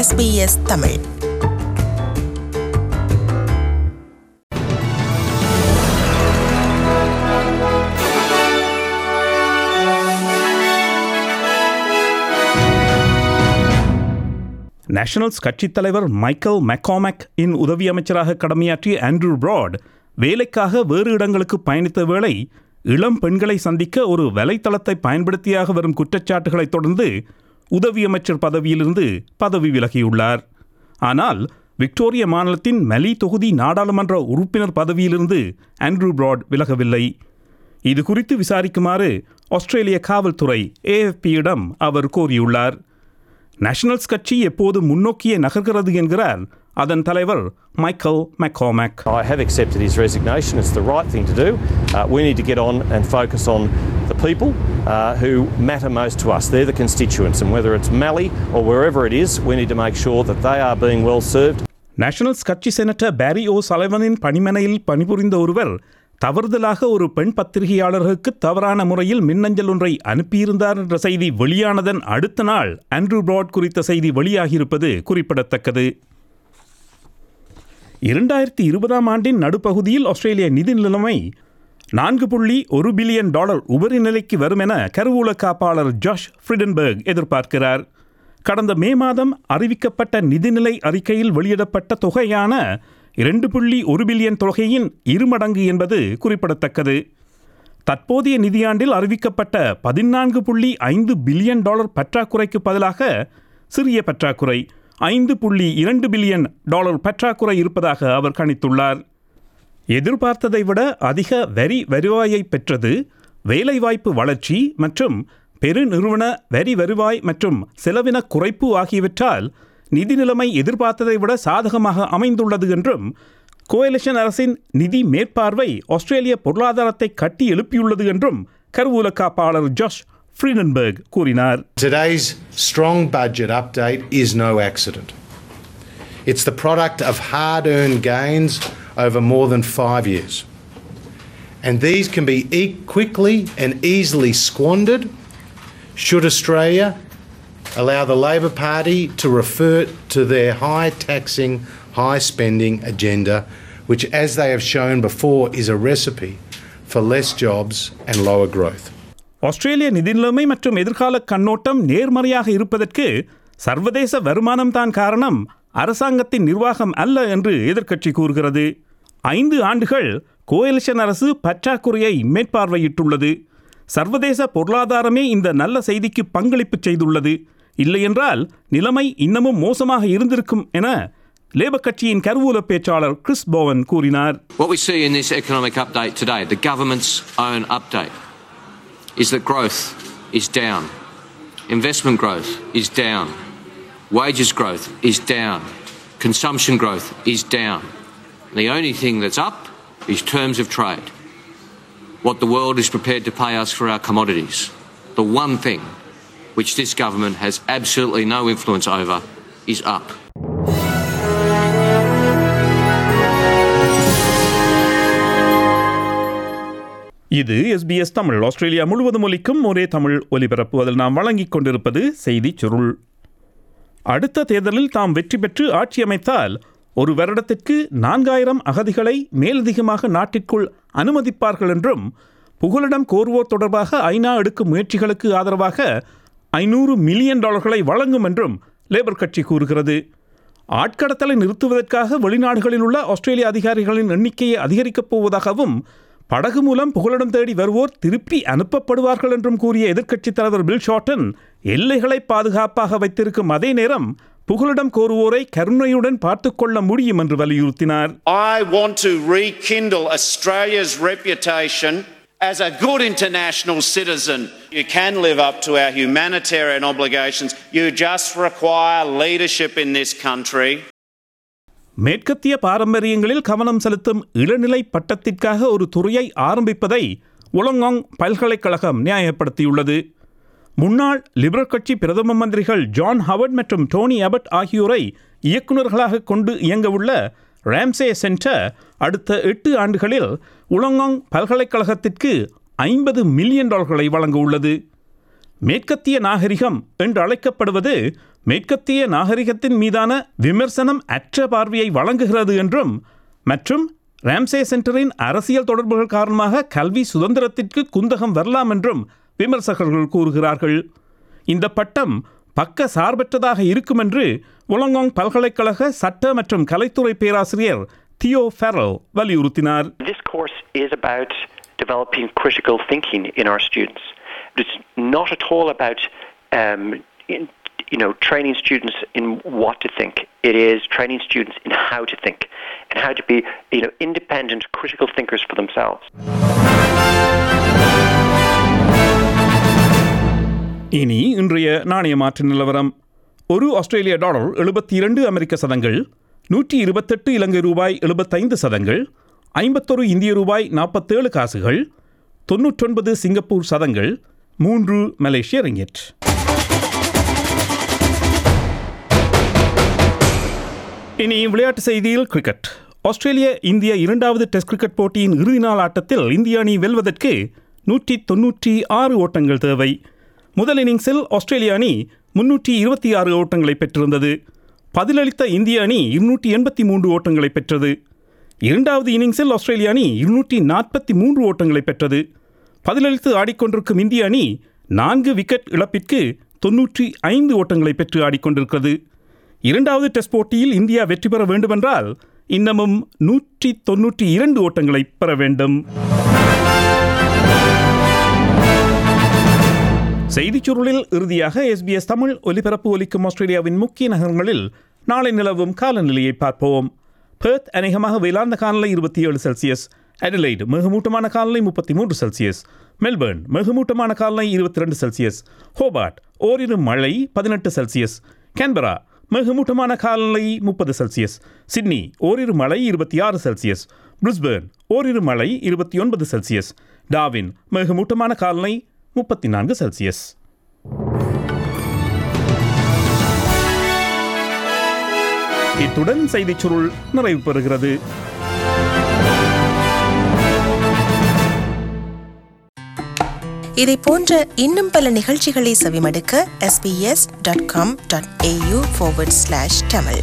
SBS Tamil. Nationals கட்சித் தலைவர் Michael மெக்காமெக் இன் உதவி அமைச்சராக கடமையாற்றிய ஆண்ட்ரூ பிராட் வேலைக்காக வேறு இடங்களுக்கு பயணித்த வேளை இளம் பெண்களை சந்திக்க ஒரு வலைத்தளத்தை பயன்படுத்தியாக வரும் குற்றச்சாட்டுகளைத் தொடர்ந்து உதவி அமைச்சர் பதவியிலிருந்து பதவி விலகியுள்ளார் ஆனால் விக்டோரிய மாநிலத்தின் மெலி தொகுதி நாடாளுமன்ற உறுப்பினர் பதவியிலிருந்து ஆண்ட்ரூ பிராட் விலகவில்லை இது குறித்து விசாரிக்குமாறு ஆஸ்திரேலிய காவல்துறை ஏஎஃபியிடம் அவர் கோரியுள்ளார் நேஷனல்ஸ் கட்சி எப்போது முன்னோக்கியே நகர்கிறது என்கிறார் அதன் தலைவர் Michael McCormack I have accepted his resignation. It's the right thing to do. Uh, we need to get on and focus on the people uh, who matter most to us. They're the constituents, and whether it's Mallee or wherever it is, we need to make sure that they are being well served. Nationals கட்சி senator Barry ஓ சலைவனின் பணிமனையில் பணிபுரிந்த ஒருவர் தவறுதலாக ஒரு பெண் பத்திரிகையாளர்களுக்கு தவறான முறையில் மின்னஞ்சல் ஒன்றை அனுப்பியிருந்தார் என்ற செய்தி வெளியானதன் அடுத்த நாள் ஆண்ட்ரூ பிராட் குறித்த செய்தி வெளியாகியிருப்பது குறிப்பிடத்தக்கது இரண்டாயிரத்தி இருபதாம் ஆண்டின் நடுப்பகுதியில் ஆஸ்திரேலிய நிதி நிலைமை நான்கு புள்ளி ஒரு பில்லியன் டாலர் உபரி நிலைக்கு வரும் என கருவூல காப்பாளர் ஜாஷ் ஃப்ரிடன்பர்க் எதிர்பார்க்கிறார். கடந்த மே மாதம் அறிவிக்கப்பட்ட நிதிநிலை அறிக்கையில் வெளியிடப்பட்ட தொகையான இரண்டு புள்ளி ஒரு பில்லியன் தொகையின் இருமடங்கு என்பது குறிப்பிடத்தக்கது. தற்போதைய நிதியாண்டில் அறிவிக்கப்பட்ட பதினான்கு புள்ளி ஐந்து பில்லியன் டாலர் பற்றாக்குறைக்கு பதிலாக சிறிய பற்றாக்குறை ஐந்து புள்ளி இரண்டு பில்லியன் டாலர் பற்றாக்குறை இருப்பதாக அவர் கணித்துள்ளார். எதிர்பார்த்ததை விட அதிக வரி வருவாயை பெற்றது வேலைவாய்ப்பு வளர்ச்சி மற்றும் பெருநிறுவன வரி வருவாய் மற்றும் செலவின குறைப்பு ஆகியவற்றால் நிதி நிலைமை எதிர்பார்த்ததை விட சாதகமாக அமைந்துள்ளது என்றும் கோயலிஷன் அரசின் நிதி மேற்பார்வை ஆஸ்திரேலிய பொருளாதாரத்தை கட்டி எழுப்பியுள்ளது என்றும் கருவூல காப்பாளர் ஜாஷ் ஃப்ரீடன்பர்க் கூறினார் Today's strong budget update is no accident. It's the product of hard earned gains over more than five years. And these can be e- quickly and easily squandered should Australia allow the Labor Party to refer to their high taxing, high spending agenda, which, as they have shown before, is a recipe for less jobs and lower growth. ஆஸ்திரேலிய நிதி நிலைமை மற்றும் எதிர்கால கண்ணோட்டம் நேர்மறையாக இருப்பதற்கு சர்வதேச வருமானம் தான் காரணம் அரசாங்கத்தின் நிர்வாகம் அல்ல என்று எதிர்க்கட்சி கூறுகிறது ஐந்து ஆண்டுகள் கோயலிஷன் அரசு பற்றாக்குறையை மேற்பார்வையிட்டுள்ளது சர்வதேச பொருளாதாரமே இந்த நல்ல செய்திக்கு பங்களிப்பு செய்துள்ளது இல்லையென்றால் நிலைமை இன்னமும் மோசமாக இருந்திருக்கும் என லேபர் கட்சியின் கருவூல பேச்சாளர் கிறிஸ் போவன் கூறினார் What we see in this economic update today, the government's own update, is that growth is down, investment growth is down, wages growth is down, consumption growth is down. The only thing that's up is terms of trade. What the world is prepared to pay us for our commodities. The one thing which this government has absolutely no influence over is up. இது SBS Tamil Australia முழுவதும் ஒலிக்கும் ஒரே தமிழ் ஒலிபரப்பு அதில் நாம் வழங்கிக் கொண்டிருப்பது செய்திச் சுருள் அடுத்த தேர்தலில் தாம் வெற்றி பெற்று ஆட்சி அமைத்தால் ஒரு வருடத்திற்கு நான்காயிரம் அகதிகளை மேலதிகமாக நாட்டிற்குள் அனுமதிப்பார்கள் என்றும் புகலிடம் கோருவோர் தொடர்பாக ஐநா எடுக்கும் முயற்சிகளுக்கு ஆதரவாக ஐநூறு மில்லியன் டாலர்களை வழங்கும் என்றும் லேபர் கட்சி கூறுகிறது. ஆட்கடத்தலை நிறுத்துவதற்காக வெளிநாடுகளில் உள்ள ஆஸ்திரேலிய அதிகாரிகளின் எண்ணிக்கையை அதிகரிக்கப் போவதாகவும் படகு மூலம் புகலிடம் தேடி வருவோர் திருப்பி அனுப்பப்படுவார்கள் என்றும் கூறிய எதிர்க்கட்சித் தலைவர் பில் ஷார்டன் எல்லைகளை பாதுகாப்பாக வைத்திருக்கும் அதே நேரம் புகலிடம் கோருவோரை கருணையுடன் பார்த்துக்கொள்ள முடியும் என்று வலியுறுத்தினார் I want to rekindle Australia's reputation as a good international citizen. You can live up to our humanitarian obligations. You just require leadership in this country. மேற்கத்திய பாரம்பரியங்களில் கவனம் செலுத்தும் இளநிலை பட்டத்திற்காக ஒரு துறையை ஆரம்பிப்பதை உலங்காங் பல்கலைக்கழகம் நியாயப்படுத்தியுள்ளது முன்னாள் லிபரல் கட்சி பிரதம மந்திரிகள் ஜான் ஹவர்ட் மற்றும் டோனி அபட் ஆகியோரை இயக்குநர்களாக கொண்டு இயங்கவுள்ள ராம்சே சென்டர் அடுத்த எட்டு ஆண்டுகளில் உலங்காங் பல்கலைக்கழகத்திற்கு ஐம்பது மில்லியன் டாலர்களை வழங்க உள்ளது மேற்கத்திய நாகரிகம் என்று அழைக்கப்படுவது மேற்கத்திய நாகரிகத்தின் மீதான விமர்சனம் அற்ற பார்வையை வழங்குகிறது என்றும் மற்றும் ராம்சே சென்டரின் அரசியல் தொடர்புகள் காரணமாக கல்வி சுதந்திரத்திற்கு குந்தகம் வரலாம் என்றும் விமர்சகர்கள் கூறுகிறார்கள் இந்த பட்டம் பக்க சார்பற்றதாக இருக்கும் என்று உலங்காங் பல்கலைக்கழக சட்ட மற்றும் கலைத்துறை பேராசிரியர் தியோ ஃபெரல் வலியுறுத்தினார் This course is about developing critical thinking in our students. It's not at all about, um, in, you know, training students in what to think. It is training students in how to think and how to be, you know, independent, critical thinkers for themselves. இனி இன்றைய நாணய மாற்று நிலவரம். ஒரு ஆஸ்திரேலிய dollar எழுபத்தி இரண்டு அமெரிக்க சதங்கள் நூற்றி இருபத்தெட்டு இலங்கை ரூபாய் எழுபத்தைந்து சதங்கள் ஐம்பத்தொரு இந்திய ரூபாய் நாற்பத்தேழு காசுகள் தொன்னூற்றொன்பது சிங்கப்பூர் சதங்கள் மூன்று மலேசிய ரிங்கெட். இனி விளையாட்டு செய்தியில் கிரிக்கெட் ஆஸ்திரேலிய இந்திய இரண்டாவது டெஸ்ட் கிரிக்கெட் போட்டியின் இறுதி நாள் ஆட்டத்தில் இந்திய அணி வெல்வதற்கு நூற்றி தொன்னூற்றி ஆறு ஓட்டங்கள் தேவை. முதல் இன்னிங்ஸில் ஆஸ்திரேலிய அணி முன்னூற்றி இருபத்தி ஆறு ஓட்டங்களை பெற்றிருந்தது. பதிலளித்த இந்திய அணி இருநூற்றி எண்பத்தி மூன்று ஓட்டங்களை பெற்றது. இரண்டாவது இன்னிங்ஸில் ஆஸ்திரேலிய அணி இருநூற்றி நாற்பத்தி மூன்று ஓட்டங்களை பெற்றது. பதிலளித்து ஆடிக்கொண்டிருக்கும் இந்திய அணி நான்கு விக்கெட் இழப்பிற்கு தொன்னூற்றி ஐந்து ஓட்டங்களை பெற்று ஆடிக்கொண்டிருக்கிறது. இரண்டாவது டெஸ்ட் போட்டியில் இந்தியா வெற்றி பெற வேண்டுமென்றால் இன்னமும் நூற்றி தொன்னூற்றி இரண்டு ஓட்டங்களை பெற வேண்டும். செய்திச் சுருளில் இறுதியாக எஸ்பிஎஸ் தமிழ் ஒலிபரப்பு ஒலிக்கும் ஆஸ்திரேலியாவின் முக்கிய நகரங்களில் நாளை நிலவும் காலநிலையை பார்ப்போம். பெர்த் அநேகமாக வெயிலாந்த காலநிலை இருபத்தி ஏழு செல்சியஸ் அடிலைடு மிகமூட்டமான காலநிலை முப்பத்தி மூன்று செல்சியஸ் மெல்பர்ன் மிகமூட்டமான காலநிலை இருபத்தி ரெண்டு செல்சியஸ் ஹோபார்ட் ஓரிரு மழை பதினெட்டு செல்சியஸ் கேன்பரா மிகமூட்டமான காலநிலை முப்பது செல்சியஸ் சிட்னி ஓரிரு மழை இருபத்தி ஆறு செல்சியஸ் பிரிஸ்பேர்ன் ஓரிரு மழை இருபத்தி ஒன்பது செல்சியஸ் டாவின் மிகமூட்டமான காலநிலை முப்பத்தி நான்கு செல்சியஸ். இத்துடன் செய்திச் சுருள் நிறைவு பெறுகிறது. இதை போன்ற இன்னும் பல நிகழ்ச்சிகளை செவிமடுக்க ஏயூ ஃபோர்வர்ட் ஸ்லாஷ் டெமல்